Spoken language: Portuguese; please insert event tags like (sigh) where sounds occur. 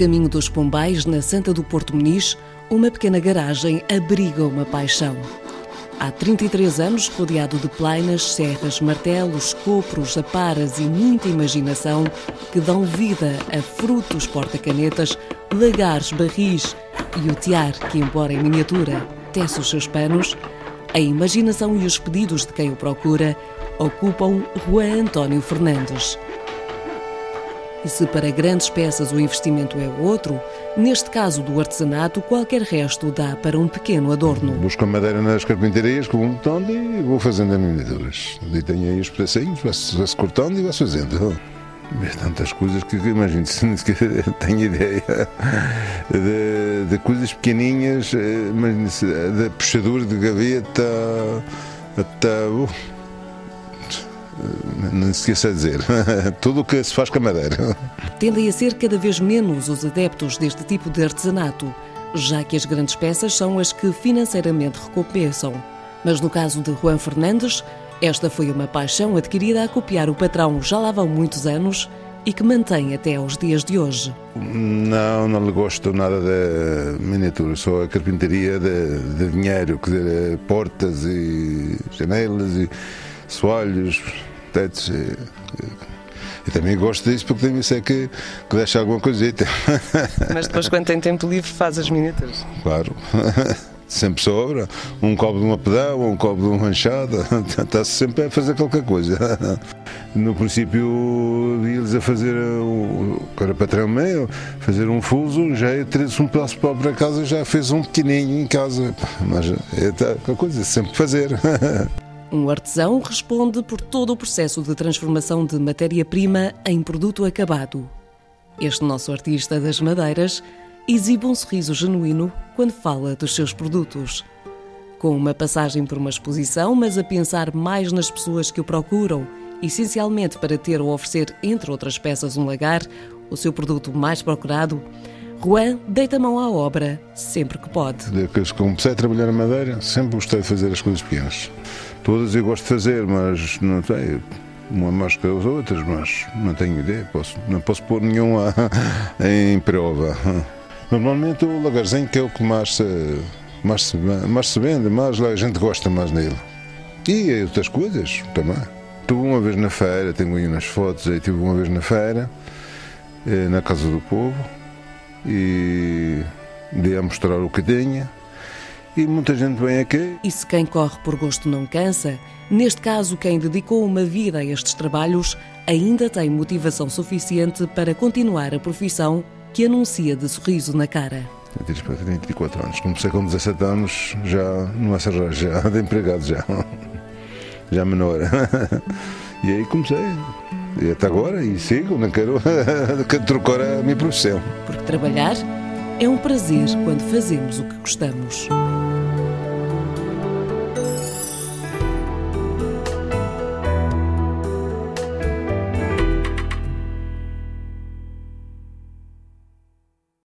caminho dos Pombais, na Santa do Porto Muniz, uma pequena garagem abriga uma paixão. Há 33 anos, rodeado de plainas, serras, martelos, copros, aparas e muita imaginação que dão vida a frutos porta-canetas, lagares, barris e o tiar que, embora em miniatura, tece os seus panos, a imaginação e os pedidos de quem o procura ocupam Juan António Fernandes. E se para grandes peças o investimento é outro, neste caso do artesanato, qualquer resto dá para um pequeno adorno. Busco a madeira nas carpintarias com um botão e vou fazendo as miniaturas. E tenho aí os pedacinhos, vai-se cortando e vai fazendo. Vê tantas coisas que imagino (laughs) que tenho ideia de, de coisas pequeninhas, eh, de puxadura de gaveta até. Uh, não se esqueça de dizer, (laughs) tudo o que se faz com a madeira. Tendem a ser cada vez menos os adeptos deste tipo de artesanato, já que as grandes peças são as que financeiramente recompensam. Mas no caso de Juan Fernandes, esta foi uma paixão adquirida a copiar o patrão já lá vão muitos anos e que mantém até aos dias de hoje. Não, não lhe gosto nada da miniatura, só a carpintaria de, de dinheiro, quer dizer, portas e janelas e soalhos, tetos. E, eu também gosto disso porque também sei que, que deixa alguma coisita. (laughs) Mas depois, quando tem tempo livre, faz as miniaturas? Claro. (laughs) sempre sobra. Um copo de uma pedal, um copo de uma ranchada, (laughs) está-se sempre a fazer qualquer coisa. No princípio, vi-lhes a fazer, o era patrão meu, fazer um fuso, já trouxe um pedaço para casa, já fez um pequenininho em casa. Mas é a coisa, sempre fazer. Um artesão responde por todo o processo de transformação de matéria-prima em produto acabado. Este nosso artista das madeiras exibe um sorriso genuíno quando fala dos seus produtos. Com uma passagem por uma exposição, mas a pensar mais nas pessoas que o procuram, essencialmente para ter ou oferecer, entre outras peças, um lagar, o seu produto mais procurado, Juan deita mão à obra sempre que pode. Desde que comecei a trabalhar na madeira, sempre gostei de fazer as coisas pequenas. Todas eu gosto de fazer, mas não sei, uma mais que as outras, mas não tenho ideia, posso, não posso pôr nenhuma (laughs) em prova. Normalmente o lagarzinho que é o que mais se, mais se, mais se vende, mais a gente gosta mais nele. E outras coisas também. Estive uma vez na feira, tenho aí nas fotos, aí estive uma vez na feira, eh, na Casa do Povo, e dei a mostrar o que tinha. E muita gente vem aqui. E se quem corre por gosto não cansa, neste caso quem dedicou uma vida a estes trabalhos ainda tem motivação suficiente para continuar a profissão que anuncia de sorriso na cara. Eu tenho 34 anos. Comecei com 17 anos, já não é serrar, já (laughs) de empregado, já, já menor. (laughs) E aí comecei. E até agora, e sigo, não quero, (laughs) quero trocar a minha profissão. Porque trabalhar é um prazer quando fazemos o que gostamos.